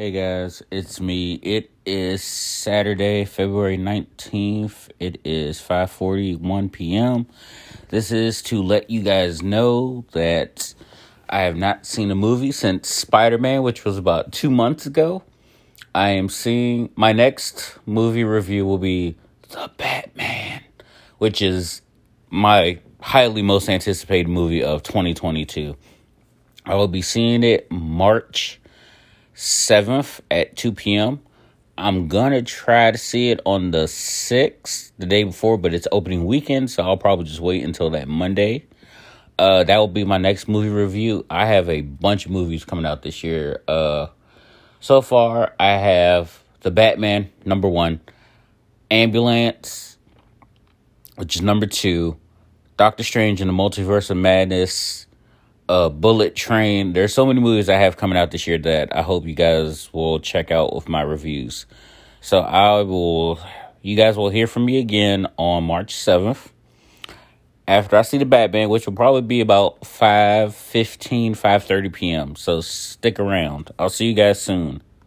Hey guys, it's me. It is Saturday, February 19th. It is 5:41 p.m. This is to let you guys know that I have not seen a movie since Spider-Man, which was about 2 months ago. I am seeing my next movie review will be The Batman, which is my highly most anticipated movie of 2022. I will be seeing it March 7th at 2 p.m. I'm gonna try to see it on the 6th, the day before, but it's opening weekend, so I'll probably just wait until that Monday. Uh, that will be my next movie review. I have a bunch of movies coming out this year. Uh, so far, I have The Batman, number one, Ambulance, which is number two, Doctor Strange and the Multiverse of Madness, uh, Bullet Train. There's so many movies I have coming out this year that I hope you guys will check out with my reviews. So I will, you guys will hear from me again on March 7th after I see the Batman, which will probably be about 5 15, 5 30 p.m. So stick around. I'll see you guys soon.